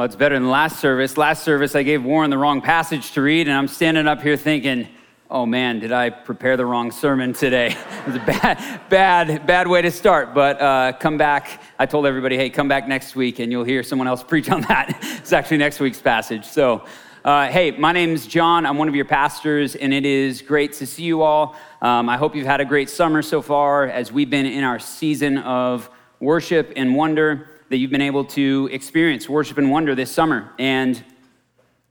Well, it's better than last service. Last service, I gave Warren the wrong passage to read, and I'm standing up here thinking, oh man, did I prepare the wrong sermon today? it was a bad, bad, bad way to start. But uh, come back. I told everybody, hey, come back next week, and you'll hear someone else preach on that. it's actually next week's passage. So, uh, hey, my name's John. I'm one of your pastors, and it is great to see you all. Um, I hope you've had a great summer so far as we've been in our season of worship and wonder that you've been able to experience worship and wonder this summer. And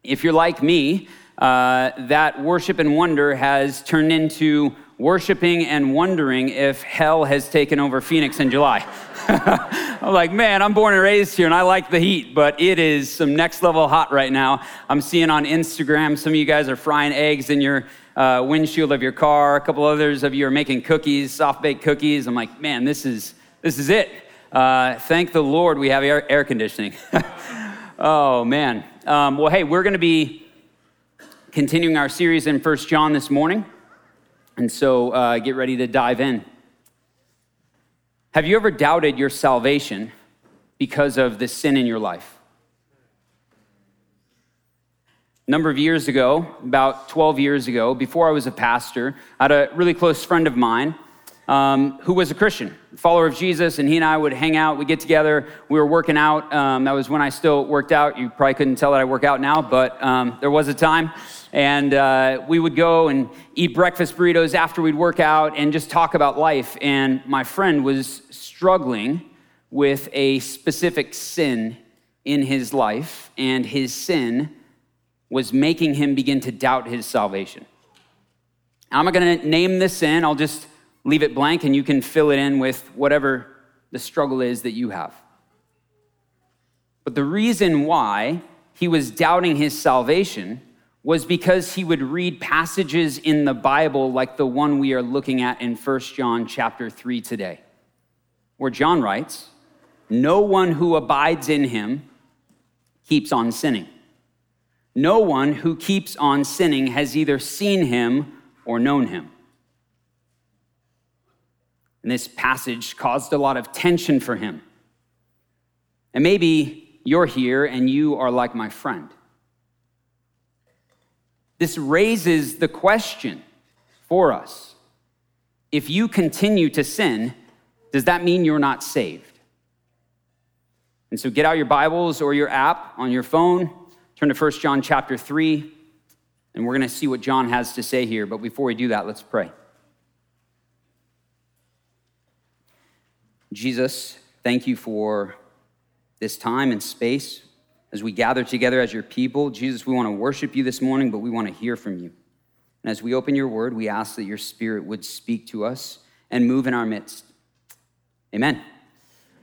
if you're like me, uh, that worship and wonder has turned into worshiping and wondering if hell has taken over Phoenix in July. I'm like, man, I'm born and raised here and I like the heat, but it is some next level hot right now. I'm seeing on Instagram some of you guys are frying eggs in your uh, windshield of your car. A couple others of you are making cookies, soft baked cookies. I'm like, man, this is this is it. Uh, thank the Lord we have air, air conditioning. oh, man. Um, well, hey, we're going to be continuing our series in First John this morning. And so uh, get ready to dive in. Have you ever doubted your salvation because of the sin in your life? A number of years ago, about 12 years ago, before I was a pastor, I had a really close friend of mine um, who was a Christian, follower of Jesus, and he and I would hang out, we'd get together, we were working out. Um, that was when I still worked out. You probably couldn't tell that I work out now, but um, there was a time. And uh, we would go and eat breakfast burritos after we'd work out and just talk about life. And my friend was struggling with a specific sin in his life, and his sin was making him begin to doubt his salvation. I'm not going to name this sin, I'll just leave it blank and you can fill it in with whatever the struggle is that you have. But the reason why he was doubting his salvation was because he would read passages in the Bible like the one we are looking at in 1 John chapter 3 today, where John writes, No one who abides in him keeps on sinning. No one who keeps on sinning has either seen him or known him. And this passage caused a lot of tension for him. And maybe you're here and you are like my friend. This raises the question for us if you continue to sin, does that mean you're not saved? And so get out your Bibles or your app on your phone, turn to 1 John chapter 3, and we're going to see what John has to say here. But before we do that, let's pray. Jesus, thank you for this time and space as we gather together as your people. Jesus, we want to worship you this morning, but we want to hear from you. And as we open your word, we ask that your spirit would speak to us and move in our midst. Amen.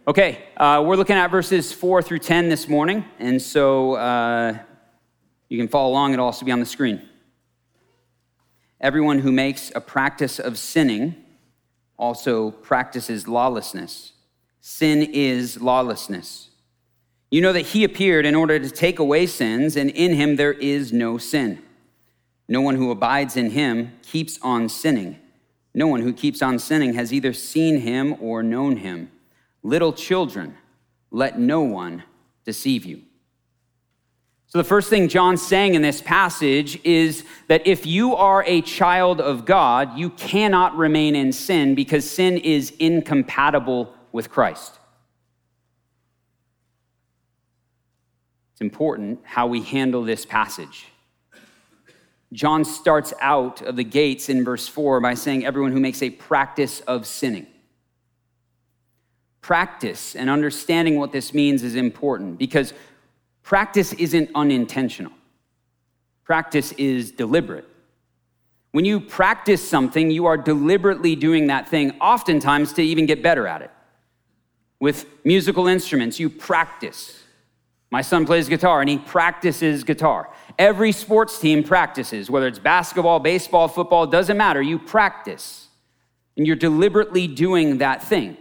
Okay, uh, we're looking at verses 4 through 10 this morning, and so uh, you can follow along. It'll also be on the screen. Everyone who makes a practice of sinning also practices lawlessness. Sin is lawlessness. You know that he appeared in order to take away sins, and in him there is no sin. No one who abides in him keeps on sinning. No one who keeps on sinning has either seen him or known him. Little children, let no one deceive you. So, the first thing John's saying in this passage is that if you are a child of God, you cannot remain in sin because sin is incompatible with Christ. It's important how we handle this passage. John starts out of the gates in verse 4 by saying, Everyone who makes a practice of sinning. Practice and understanding what this means is important because Practice isn't unintentional, practice is deliberate. When you practice something, you are deliberately doing that thing, oftentimes to even get better at it. With musical instruments, you practice. My son plays guitar and he practices guitar. Every sports team practices, whether it's basketball, baseball, football, doesn't matter. You practice. And you're deliberately doing that thing.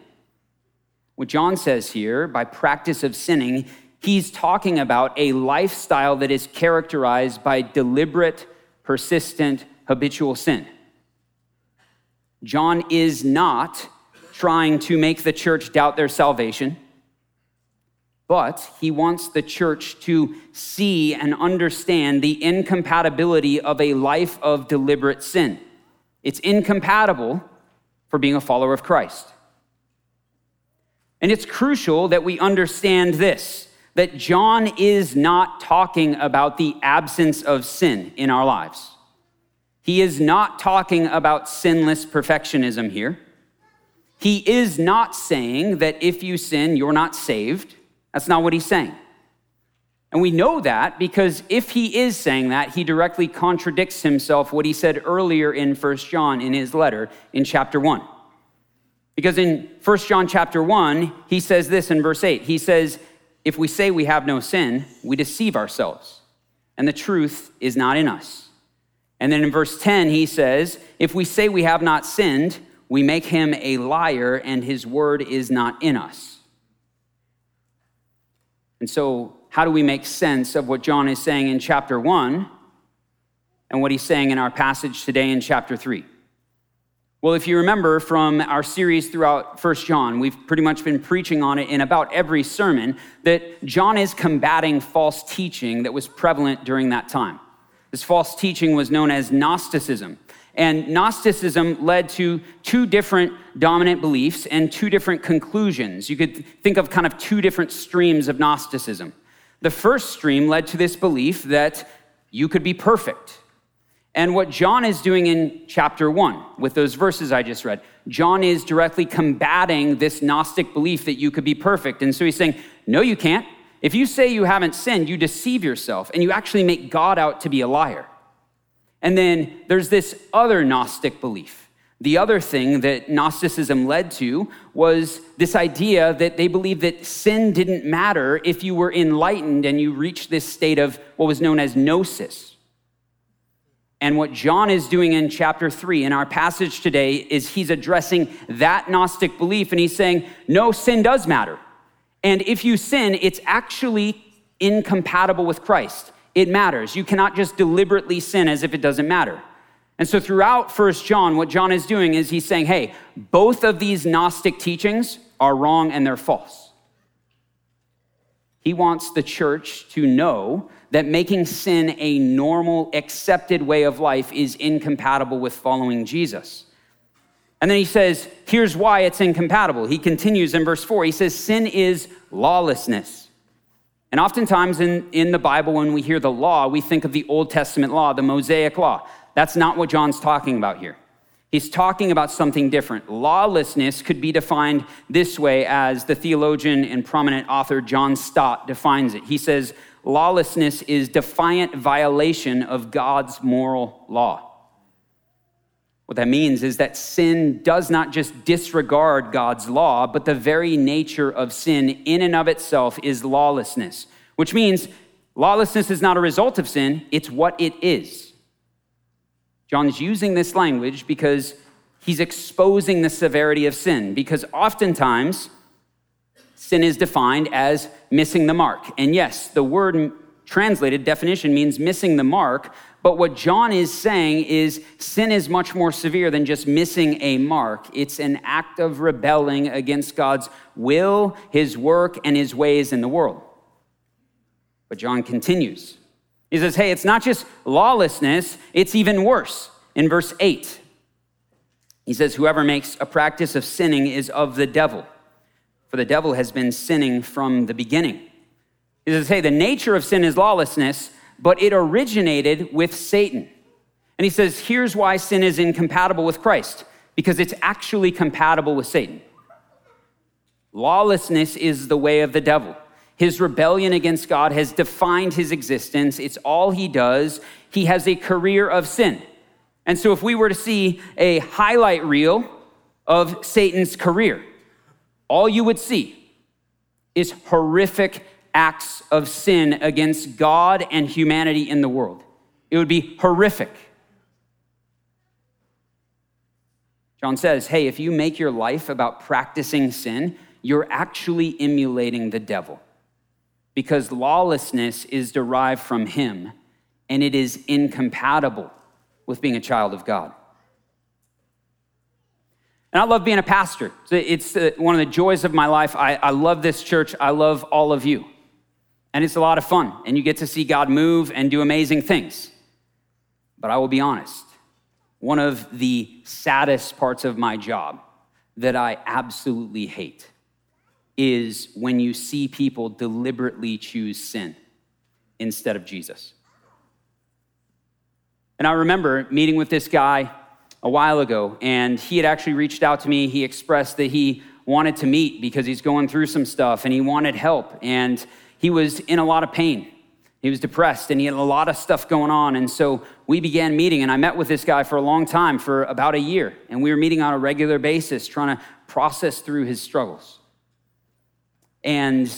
What John says here, by practice of sinning, He's talking about a lifestyle that is characterized by deliberate, persistent, habitual sin. John is not trying to make the church doubt their salvation. but he wants the church to see and understand the incompatibility of a life of deliberate sin. It's incompatible for being a follower of Christ. And it's crucial that we understand this that John is not talking about the absence of sin in our lives. He is not talking about sinless perfectionism here. He is not saying that if you sin, you're not saved. That's not what he's saying. And we know that because if he is saying that, he directly contradicts himself what he said earlier in 1 John in his letter in chapter 1. Because in 1 John chapter 1, he says this in verse 8. He says, If we say we have no sin, we deceive ourselves, and the truth is not in us. And then in verse 10, he says, If we say we have not sinned, we make him a liar, and his word is not in us. And so, how do we make sense of what John is saying in chapter 1 and what he's saying in our passage today in chapter 3? Well, if you remember from our series throughout 1 John, we've pretty much been preaching on it in about every sermon that John is combating false teaching that was prevalent during that time. This false teaching was known as Gnosticism. And Gnosticism led to two different dominant beliefs and two different conclusions. You could think of kind of two different streams of Gnosticism. The first stream led to this belief that you could be perfect. And what John is doing in chapter one with those verses I just read, John is directly combating this Gnostic belief that you could be perfect. And so he's saying, no, you can't. If you say you haven't sinned, you deceive yourself and you actually make God out to be a liar. And then there's this other Gnostic belief. The other thing that Gnosticism led to was this idea that they believed that sin didn't matter if you were enlightened and you reached this state of what was known as gnosis. And what John is doing in chapter three in our passage today is he's addressing that Gnostic belief and he's saying, no, sin does matter. And if you sin, it's actually incompatible with Christ it matters. You cannot just deliberately sin as if it doesn't matter. And so throughout First John, what John is doing is he's saying, hey, both of these Gnostic teachings are wrong and they're false. He wants the church to know that making sin a normal, accepted way of life is incompatible with following Jesus. And then he says, here's why it's incompatible. He continues in verse 4. He says, sin is lawlessness. And oftentimes in, in the Bible, when we hear the law, we think of the Old Testament law, the Mosaic law. That's not what John's talking about here. He's talking about something different. Lawlessness could be defined this way as the theologian and prominent author John Stott defines it. He says, Lawlessness is defiant violation of God's moral law. What that means is that sin does not just disregard God's law, but the very nature of sin in and of itself is lawlessness, which means lawlessness is not a result of sin, it's what it is. John's using this language because he's exposing the severity of sin, because oftentimes sin is defined as missing the mark. And yes, the word translated definition means missing the mark, but what John is saying is sin is much more severe than just missing a mark. It's an act of rebelling against God's will, his work, and his ways in the world. But John continues. He says, hey, it's not just lawlessness, it's even worse. In verse 8, he says, whoever makes a practice of sinning is of the devil, for the devil has been sinning from the beginning. He says, hey, the nature of sin is lawlessness but it originated with Satan. And he says, here's why sin is incompatible with Christ because it's actually compatible with Satan. Lawlessness is the way of the devil. His rebellion against God has defined his existence. It's all he does. He has a career of sin. And so, if we were to see a highlight reel of Satan's career, all you would see is horrific acts of sin against God and humanity in the world. It would be horrific. John says, hey, if you make your life about practicing sin, you're actually emulating the devil because lawlessness is derived from him and it is incompatible with being a child of God. And I love being a pastor. It's one of the joys of my life. I, I love this church. I love all of you. And it's a lot of fun. And you get to see God move and do amazing things. But I will be honest one of the saddest parts of my job that I absolutely hate is when you see people deliberately choose sin instead of Jesus. And I remember meeting with this guy a while ago, and he had actually reached out to me. He expressed that he wanted to meet because he's going through some stuff and he wanted help, and he was in a lot of pain. He was depressed and he had a lot of stuff going on. And so we began meeting, and I met with this guy for a long time, for about a year. And we were meeting on a regular basis, trying to process through his struggles. And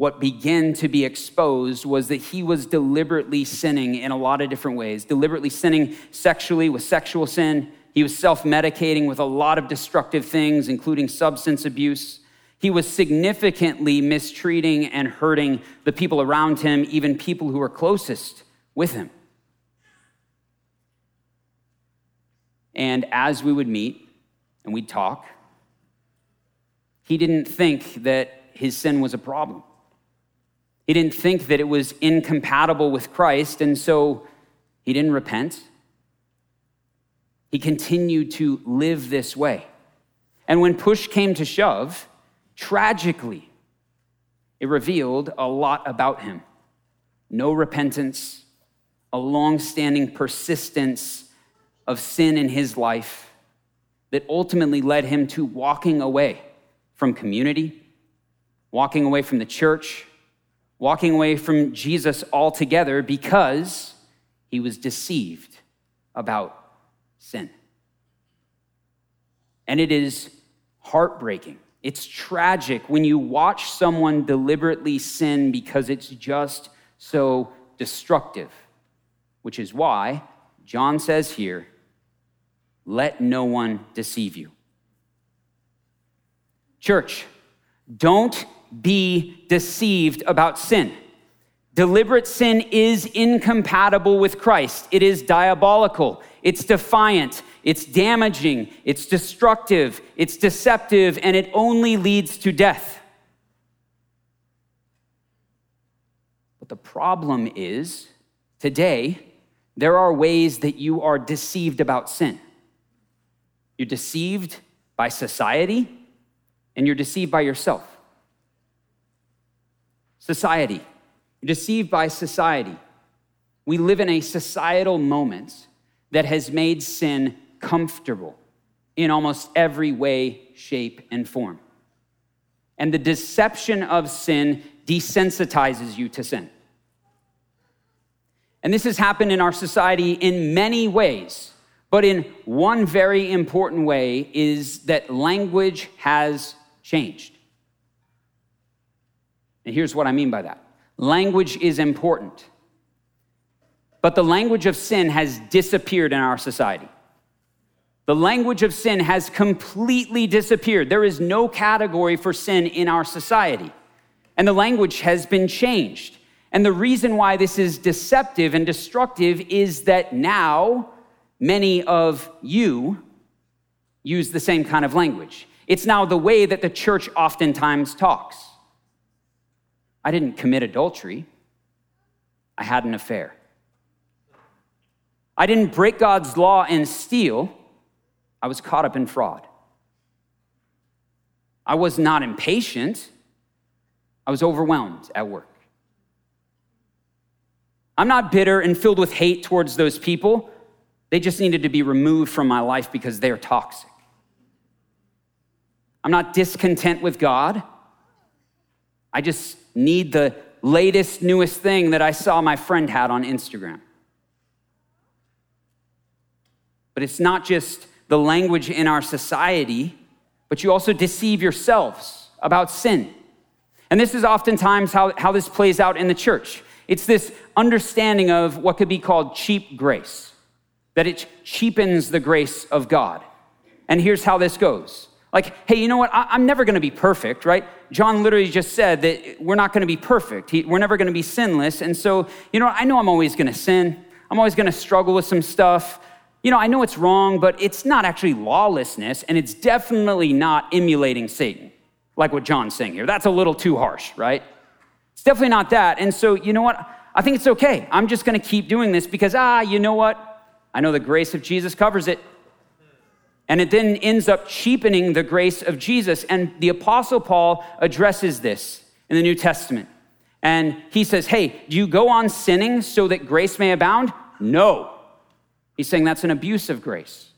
what began to be exposed was that he was deliberately sinning in a lot of different ways, deliberately sinning sexually with sexual sin. He was self medicating with a lot of destructive things, including substance abuse. He was significantly mistreating and hurting the people around him, even people who were closest with him. And as we would meet and we'd talk, he didn't think that his sin was a problem. He didn't think that it was incompatible with Christ, and so he didn't repent. He continued to live this way. And when push came to shove, tragically, it revealed a lot about him no repentance, a long standing persistence of sin in his life that ultimately led him to walking away from community, walking away from the church, walking away from Jesus altogether because he was deceived about sin. And it is heartbreaking. It's tragic when you watch someone deliberately sin because it's just so destructive, which is why John says here, let no one deceive you. Church, don't be deceived about sin. Deliberate sin is incompatible with Christ. It is diabolical. It's defiant. It's damaging. It's destructive. It's deceptive. And it only leads to death. But the problem is today, there are ways that you are deceived about sin. You're deceived by society, and you're deceived by yourself society. You're deceived by society. We live in a societal moment that has made sin comfortable in almost every way, shape, and form. And the deception of sin desensitizes you to sin. And this has happened in our society in many ways, but in one very important way is that language has changed. And here's what I mean by that language is important, but the language of sin has disappeared in our society. The language of sin has completely disappeared. There is no category for sin in our society. And the language has been changed. And the reason why this is deceptive and destructive is that now many of you use the same kind of language. It's now the way that the church oftentimes talks. I didn't commit adultery, I had an affair. I didn't break God's law and steal, I was caught up in fraud. I was not impatient, I was overwhelmed at work. I'm not bitter and filled with hate towards those people. They just needed to be removed from my life because they're toxic. I'm not discontent with God. I just need the latest, newest thing that I saw my friend had on Instagram. But it's not just the language in our society, but you also deceive yourselves about sin. And this is oftentimes how, how this plays out in the church. It's this understanding of what could be called cheap grace, that it cheapens the grace of God. And here's how this goes like, hey, you know what? I, am never going to be perfect, right? John literally just said that we're not going to be perfect. He, we're never going to be sinless. And so, you know, I know I'm always going to sin. I'm always going to struggle with some stuff. you know, I know it's wrong, but it's not actually lawlessness, and it's definitely not emulating Satan, like what John's saying here. That's a little too harsh, right? It's definitely not that. And so, you know what? I think it's okay. I'm just going to keep doing this because, ah, you know what? I know the grace of Jesus covers it. And it then ends up cheapening the grace of Jesus. And the Apostle Paul addresses this in the New Testament. And he says, Hey, do you go on sinning so that grace may abound? No. He's saying that's an abuse of grace.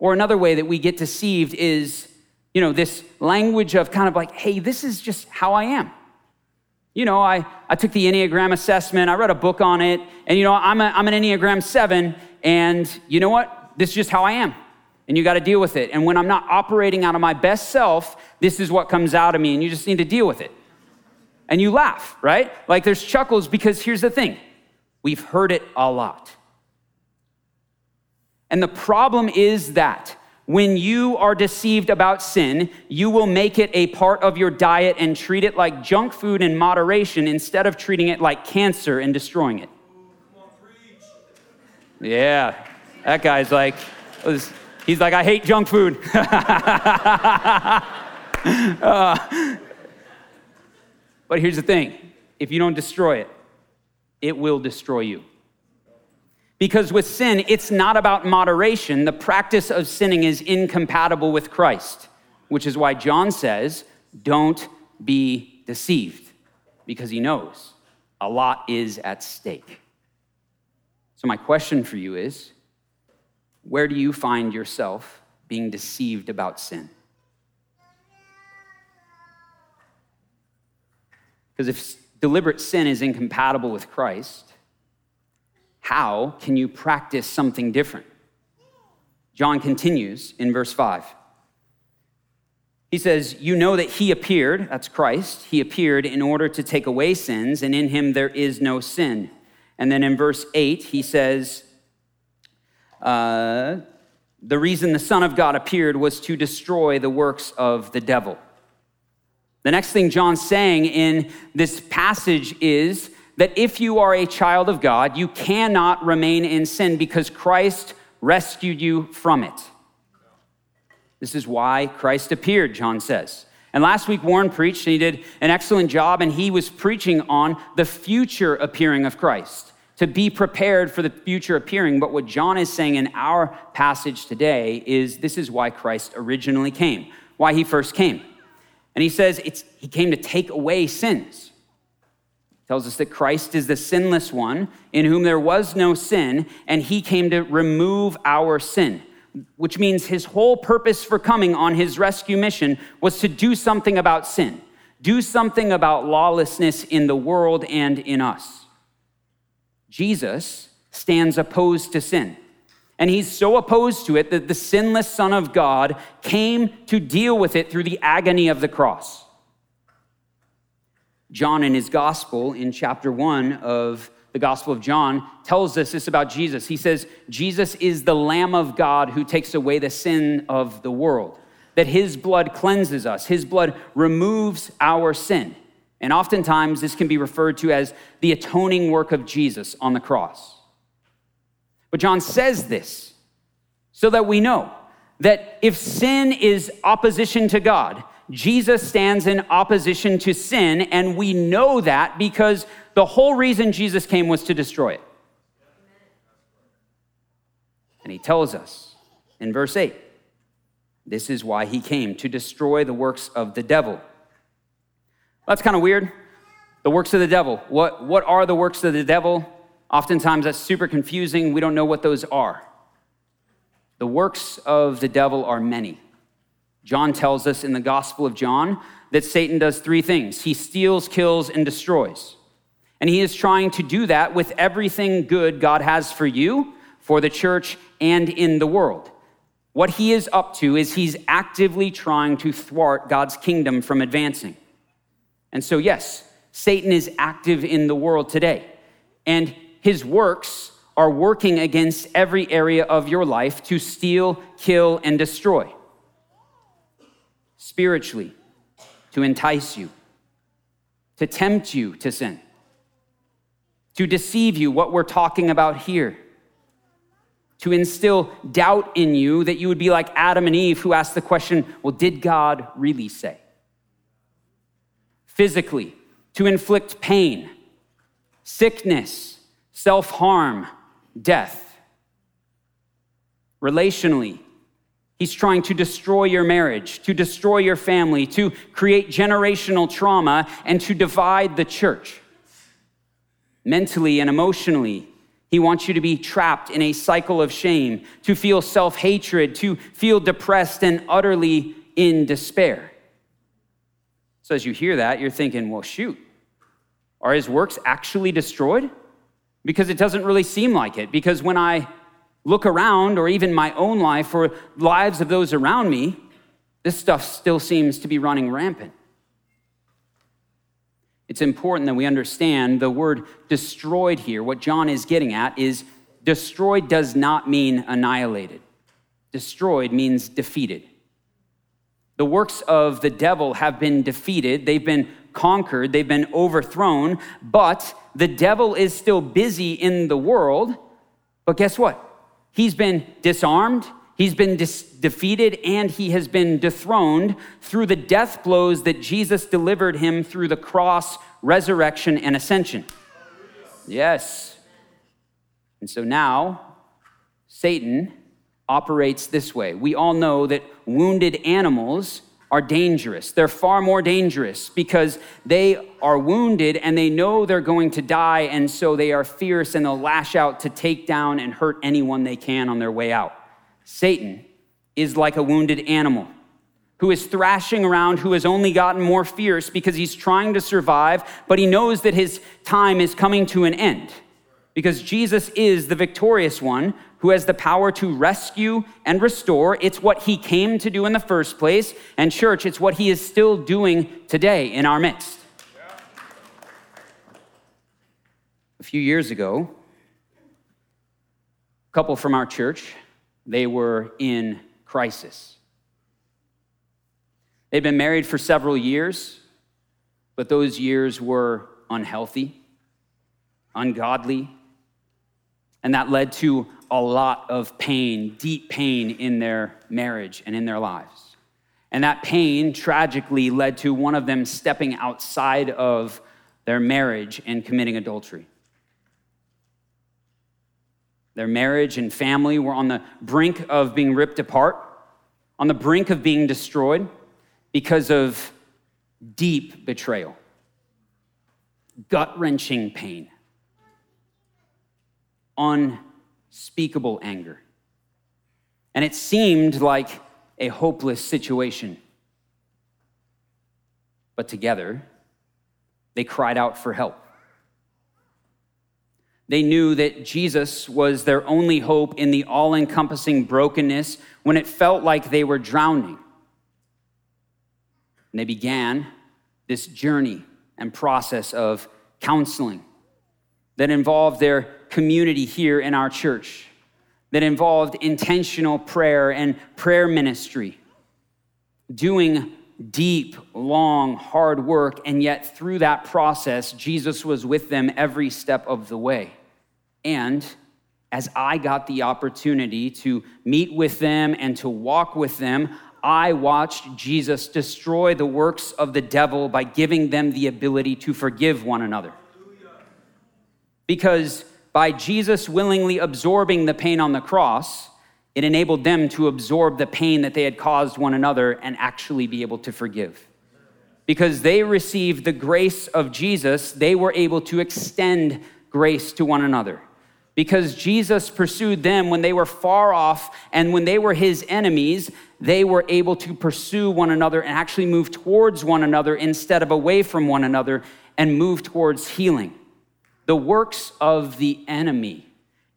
Or another way that we get deceived is, you know, this language of kind of like, hey, this is just how I am. You know, I, I took the Enneagram assessment, I read a book on it, and you know, I'm, a, I'm an Enneagram 7, and you know what? This is just how I am. And you got to deal with it. And when I'm not operating out of my best self, this is what comes out of me, and you just need to deal with it. And you laugh, right? Like there's chuckles because here's the thing we've heard it a lot. And the problem is that when you are deceived about sin, you will make it a part of your diet and treat it like junk food in moderation instead of treating it like cancer and destroying it. Yeah, that guy's like, he's like, I hate junk food. uh, but here's the thing if you don't destroy it, it will destroy you. Because with sin, it's not about moderation. The practice of sinning is incompatible with Christ, which is why John says, don't be deceived, because he knows a lot is at stake. So, my question for you is where do you find yourself being deceived about sin? Because if deliberate sin is incompatible with Christ, how can you practice something different? John continues in verse 5. He says, You know that he appeared, that's Christ, he appeared in order to take away sins, and in him there is no sin. And then in verse 8, he says, uh, The reason the Son of God appeared was to destroy the works of the devil. The next thing John's saying in this passage is that if you are a child of God, you cannot remain in sin because Christ rescued you from it. This is why Christ appeared, John says. And last week, Warren preached, and he did an excellent job, and he was preaching on the future appearing of Christ, to be prepared for the future appearing. But what John is saying in our passage today is this is why Christ originally came, why he first came. And he says it's, he came to take away sins tells us that Christ is the sinless one in whom there was no sin, and he came to remove our sin, which means his whole purpose for coming on his rescue mission was to do something about sin, do something about lawlessness in the world and in us. Jesus stands opposed to sin. And he's so opposed to it that the sinless Son of God came to deal with it through the agony of the cross. John, in his gospel, in chapter one of the Gospel of John, tells us this about Jesus. He says, Jesus is the Lamb of God who takes away the sin of the world, that his blood cleanses us, his blood removes our sin. And oftentimes, this can be referred to as the atoning work of Jesus on the cross. But John says this so that we know that if sin is opposition to God, Jesus stands in opposition to sin, and we know that because the whole reason Jesus came was to destroy it. And he tells us in verse 8 this is why he came to destroy the works of the devil. That's kind of weird. The works of the devil. What, what are the works of the devil? Oftentimes that's super confusing. We don't know what those are. The works of the devil are many. John tells us in the Gospel of John that Satan does three things he steals, kills, and destroys. And he is trying to do that with everything good God has for you, for the church, and in the world. What he is up to is he's actively trying to thwart God's kingdom from advancing. And so, yes, Satan is active in the world today, and his works are working against every area of your life to steal, kill, and destroy spiritually to entice you, to tempt you to sin, to deceive you, what we're talking about here. to instill doubt in you that you would be like Adam and Eve who asked the question, well, did God really say? Physically, to inflict pain, sickness, self harm, death. Relationally, he's trying to destroy your marriage, to destroy your family, to create generational trauma, and to divide the church. Mentally and emotionally, he wants you to be trapped in a cycle of shame, to feel self hatred, to feel depressed and utterly in despair. So, as you hear that, you're thinking, well, shoot, are his works actually destroyed? Because it doesn't really seem like it. Because when I look around, or even my own life, or lives of those around me, this stuff still seems to be running rampant. It's important that we understand the word destroyed here. What John is getting at is destroyed does not mean annihilated, destroyed means defeated. The works of the devil have been defeated, they've been conquered, they've been overthrown, but the devil is still busy in the world. But guess what? He's been disarmed, He's been dis- defeated and he has been dethroned through the death blows that Jesus delivered him through the cross, resurrection, and ascension. Yes. And so now, Satan operates this way. We all know that wounded animals are dangerous. They're far more dangerous because they are wounded and they know they're going to die, and so they are fierce and they'll lash out to take down and hurt anyone they can on their way out. Satan is like a wounded animal who is thrashing around, who has only gotten more fierce because he's trying to survive, but he knows that his time is coming to an end. Because Jesus is the victorious one who has the power to rescue and restore. It's what he came to do in the first place. And, church, it's what he is still doing today in our midst. A few years ago, a couple from our church they were in crisis. They'd been married for several years, but those years were unhealthy, ungodly, and that led to a lot of pain, deep pain in their marriage and in their lives. And that pain tragically led to one of them stepping outside of their marriage and committing adultery. Their marriage and family were on the brink of being ripped apart, on the brink of being destroyed because of deep betrayal, gut wrenching pain, unspeakable anger. And it seemed like a hopeless situation. But together, they cried out for help. They knew that Jesus was their only hope in the all encompassing brokenness when it felt like they were drowning. And they began this journey and process of counseling that involved their community here in our church, that involved intentional prayer and prayer ministry, doing deep, long, hard work, and yet through that process, Jesus was with them every step of the way. And as I got the opportunity to meet with them and to walk with them, I watched Jesus destroy the works of the devil by giving them the ability to forgive one another. Because by Jesus willingly absorbing the pain on the cross, it enabled them to absorb the pain that they had caused one another and actually be able to forgive. Because they received the grace of Jesus, they were able to extend grace to one another. Because Jesus pursued them when they were far off and when they were his enemies, they were able to pursue one another and actually move towards one another instead of away from one another and move towards healing. The works of the enemy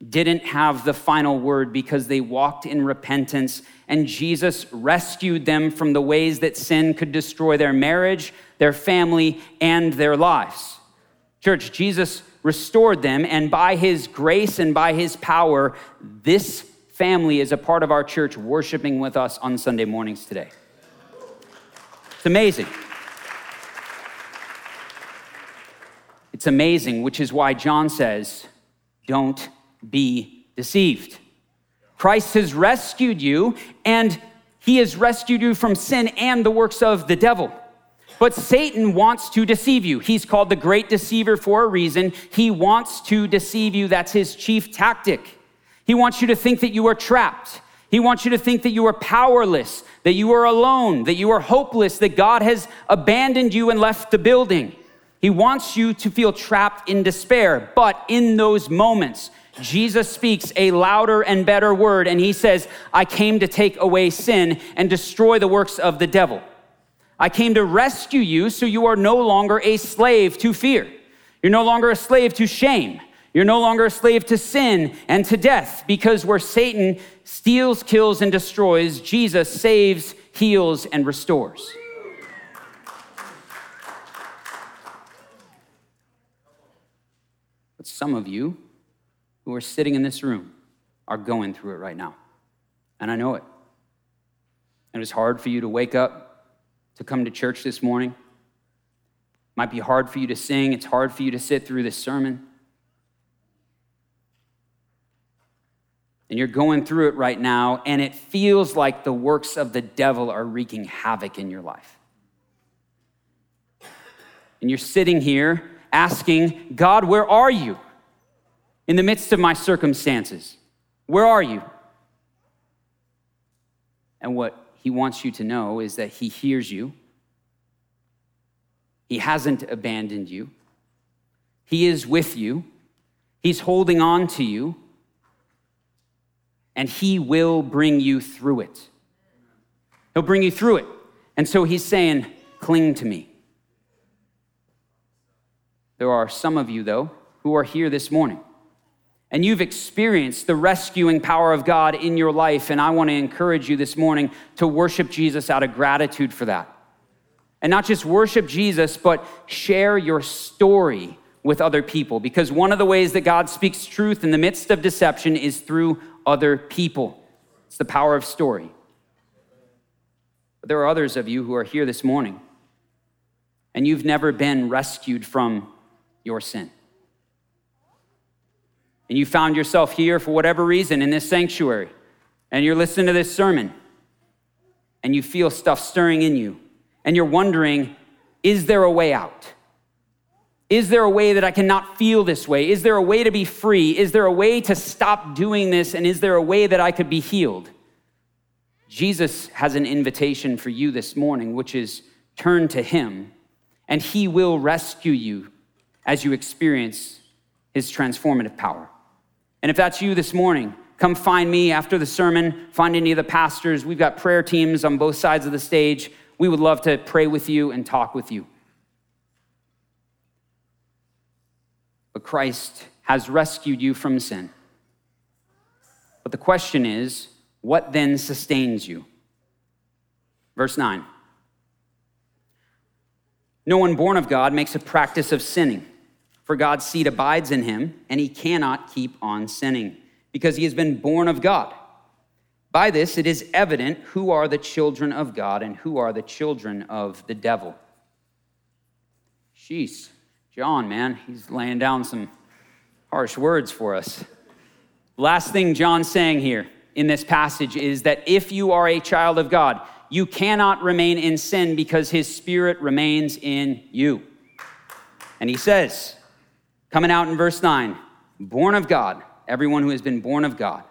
didn't have the final word because they walked in repentance and Jesus rescued them from the ways that sin could destroy their marriage, their family, and their lives. Church, Jesus restored them, and by his grace and by his power, this family is a part of our church worshiping with us on Sunday mornings today. It's amazing. It's amazing, which is why John says, Don't be deceived. Christ has rescued you, and he has rescued you from sin and the works of the devil. But Satan wants to deceive you. He's called the great deceiver for a reason. He wants to deceive you. That's his chief tactic. He wants you to think that you are trapped. He wants you to think that you are powerless, that you are alone, that you are hopeless, that God has abandoned you and left the building. He wants you to feel trapped in despair. But in those moments, Jesus speaks a louder and better word, and he says, I came to take away sin and destroy the works of the devil. I came to rescue you so you are no longer a slave to fear. You're no longer a slave to shame. You're no longer a slave to sin and to death because where Satan steals, kills, and destroys, Jesus saves, heals, and restores. Some of you who are sitting in this room are going through it right now. And I know it. And it's hard for you to wake up to come to church this morning. Might be hard for you to sing, it's hard for you to sit through this sermon. And you're going through it right now, and it feels like the works of the devil are wreaking havoc in your life. And you're sitting here asking, God, where are you? In the midst of my circumstances, where are you? And what he wants you to know is that he hears you. He hasn't abandoned you. He is with you. He's holding on to you. And he will bring you through it. He'll bring you through it. And so he's saying, cling to me. There are some of you, though, who are here this morning and you've experienced the rescuing power of God in your life. And I want to encourage you this morning to worship Jesus out of gratitude for that. And not just worship Jesus, but share your story with other people. Because one of the ways that God speaks truth in the midst of deception is through other people. It's the power of story. But there are others of you who are here this morning, and you've never been rescued from your sin and you found yourself here for whatever reason in this sanctuary, and you're listening to this sermon, and you feel stuff stirring in you, and you're wondering, is there a way out? Is there a way that I cannot feel this way? Is there a way to be free? Is there a way to stop doing this? And is there a way that I could be healed? Jesus has an invitation for you this morning, which is turn to Him, and He will rescue you as you experience His transformative power. And if that's you this morning, come find me after the sermon, find any of the pastors. We've got prayer teams on both sides of the stage. We would love to pray with you and talk with you. But Christ has rescued you from sin. But the question is, what then sustains you? Verse 9 No one born of God makes a practice of sinning for God's seed abides in him, and he cannot keep on sinning, because he has been born of God. By this it is evident who are the children of God and who are the children of the devil. Sheesh, John, man, he's laying down some harsh words for us. Last thing John's saying here in this passage is that if you are a child of God, you cannot remain in sin because his spirit remains in you. And he says, Coming out in verse 9, born of God, everyone who has been born of God.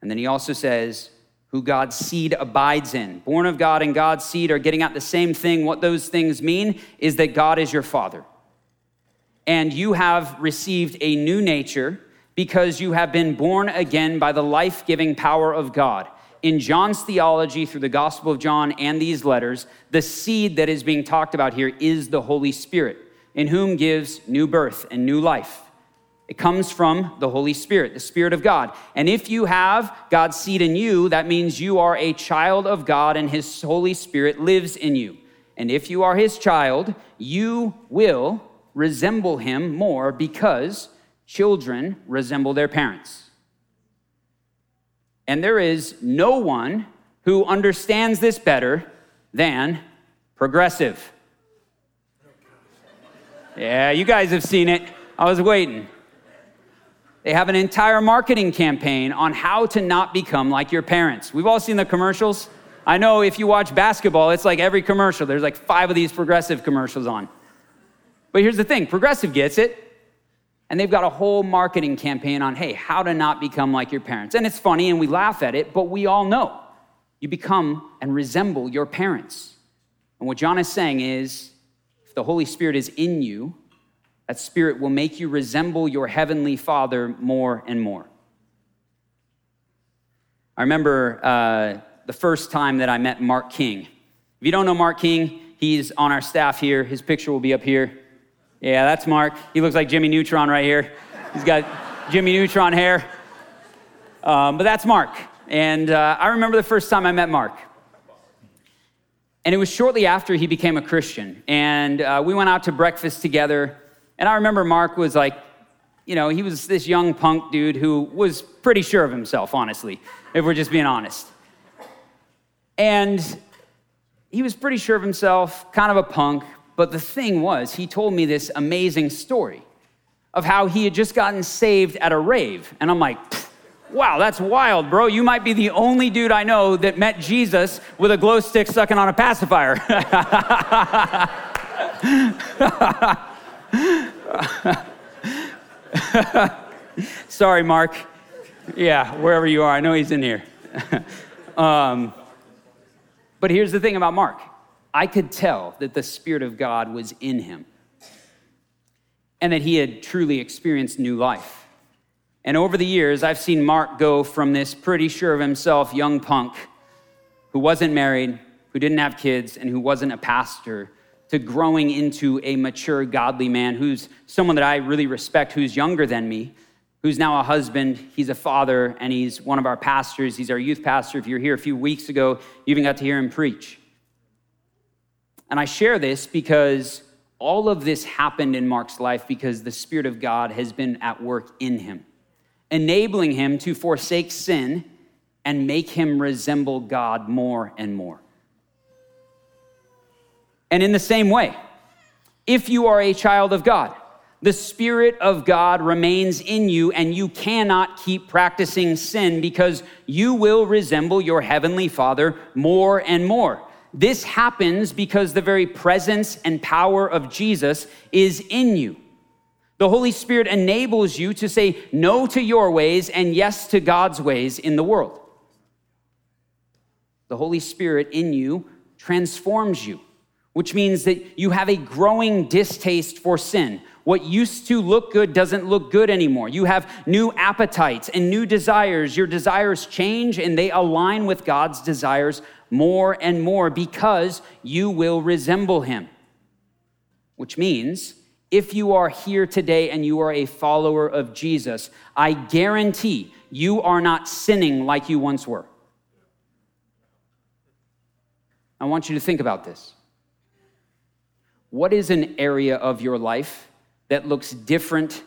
And then he also says, who God's seed abides in. Born of God and God's seed are getting at the same thing. What those things mean is that God is your father. And you have received a new nature because you have been born again by the life giving power of God. In John's theology, through the Gospel of John and these letters, the seed that is being talked about here is the Holy Spirit in whom gives new birth and new life. It comes from the Holy Spirit, the Spirit of God. And if you have God's seed in you, that means you are a child of God and His Holy Spirit lives in you. And if you are His child, you will resemble Him more because children resemble their parents. And there is no one who understands this better than progressive. Yeah, you guys have seen it. I was waiting. They have an entire marketing campaign on how to not become like your parents. We've all seen the commercials. I know if you watch basketball, it's like every commercial. There's like five of these progressive commercials on. But here's the thing progressive gets it. And they've got a whole marketing campaign on, hey, how to not become like your parents. And it's funny and we laugh at it, but we all know you become and resemble your parents. And what John is saying is the Holy Spirit is in you, that Spirit will make you resemble your heavenly Father more and more. I remember uh, the first time that I met Mark King. If you don't know Mark King, he's on our staff here. His picture will be up here. Yeah, that's Mark. He looks like Jimmy Neutron right here. He's got Jimmy Neutron hair. Um, but that's Mark. And uh, I remember the first time I met Mark. And it was shortly after he became a Christian. And uh, we went out to breakfast together. And I remember Mark was like, you know, he was this young punk dude who was pretty sure of himself, honestly, if we're just being honest. And he was pretty sure of himself, kind of a punk, but the thing was, he told me this amazing story of how he had just gotten saved at a rave. And I'm like, wow, that's wild, bro. You might be the only dude I know that met Jesus with a glow stick sucking on a pacifier. Sorry, Mark. Yeah, wherever you are, I know he's in here. um, but here's the thing about Mark I could tell that the Spirit of God was in him and that he had truly experienced new life. And over the years, I've seen Mark go from this pretty sure of himself young punk who wasn't married, who didn't have kids, and who wasn't a pastor to growing into a mature, godly man who's someone that I really respect, who's younger than me, who's now a husband. He's a father, and he's one of our pastors. He's our youth pastor. If you were here a few weeks ago, you even got to hear him preach. And I share this because all of this happened in Mark's life because the Spirit of God has been at work in him, enabling him to forsake sin and make him resemble God more and more. And in the same way, if you are a child of God, the Spirit of God remains in you, and you cannot keep practicing sin because you will resemble your Heavenly Father more and more. This happens because the very presence and power of Jesus is in you. The Holy Spirit enables you to say no to your ways and yes to God's ways in the world. The Holy Spirit in you transforms you, which means that you have a growing distaste for sin. What used to look good doesn't look good anymore. You have new appetites and new desires. Your desires change and they align with God's desires more and more because you will resemble him. Which means, if you are here today and you are a follower of Jesus, I guarantee you are not sinning like you once were. I want you to think about this. What is an area of your life that looks different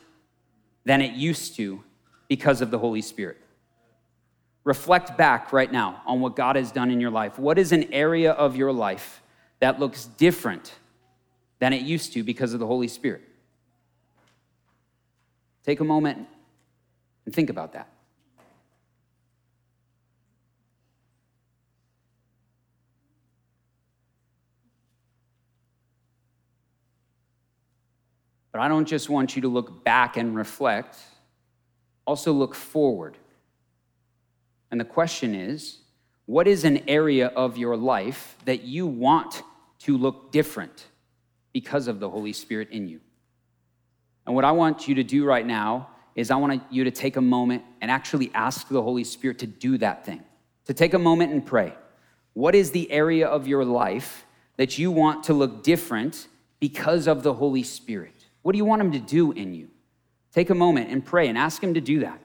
than it used to because of the Holy Spirit? Reflect back right now on what God has done in your life. What is an area of your life that looks different than it used to because of the Holy Spirit? Take a moment and think about that. But I don't just want you to look back and reflect, also look forward. And the question is what is an area of your life that you want to look different because of the Holy Spirit in you? And what I want you to do right now is I want you to take a moment and actually ask the Holy Spirit to do that thing, to take a moment and pray. What is the area of your life that you want to look different because of the Holy Spirit? What do you want Him to do in you? Take a moment and pray and ask Him to do that.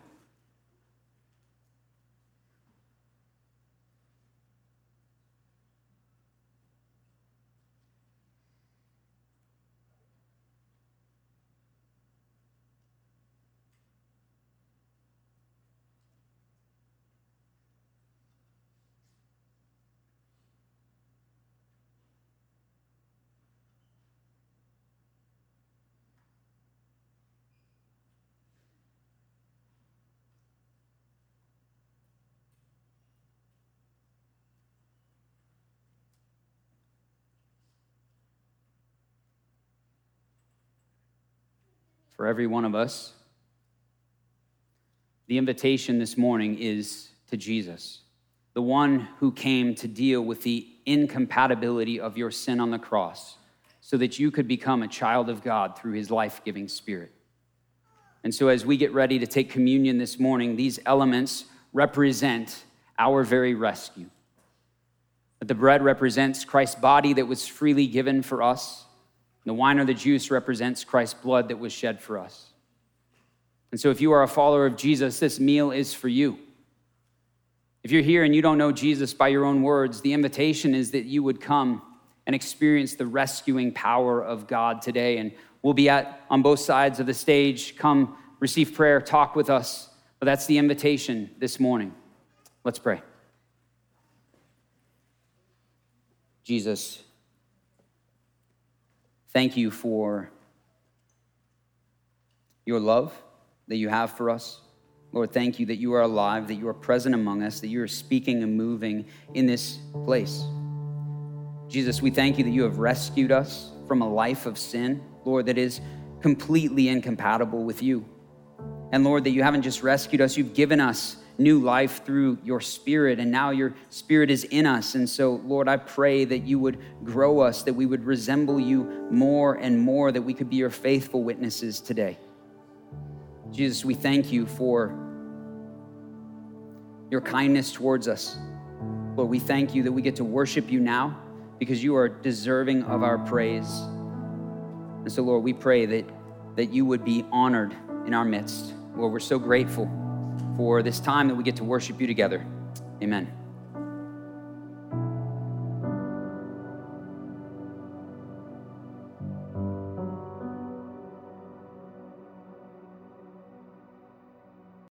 For every one of us. The invitation this morning is to Jesus, the one who came to deal with the incompatibility of your sin on the cross so that you could become a child of God through his life giving spirit. And so, as we get ready to take communion this morning, these elements represent our very rescue. That the bread represents Christ's body that was freely given for us, the wine or the juice represents Christ's blood that was shed for us. And so, if you are a follower of Jesus, this meal is for you. If you're here and you don't know Jesus by your own words, the invitation is that you would come and experience the rescuing power of God today. And we'll be at on both sides of the stage. Come receive prayer, talk with us. But that's the invitation this morning. Let's pray. Jesus, thank you for your love that you have for us. Lord, thank you that you are alive, that you are present among us, that you are speaking and moving in this place. Jesus, we thank you that you have rescued us from a life of sin, Lord, that is completely incompatible with you. And Lord, that you haven't just rescued us, you've given us new life through your spirit, and now your spirit is in us. And so, Lord, I pray that you would grow us, that we would resemble you more and more, that we could be your faithful witnesses today. Jesus, we thank you for your kindness towards us. Lord, we thank you that we get to worship you now because you are deserving of our praise. And so, Lord, we pray that, that you would be honored in our midst. Lord, we're so grateful for this time that we get to worship you together. Amen.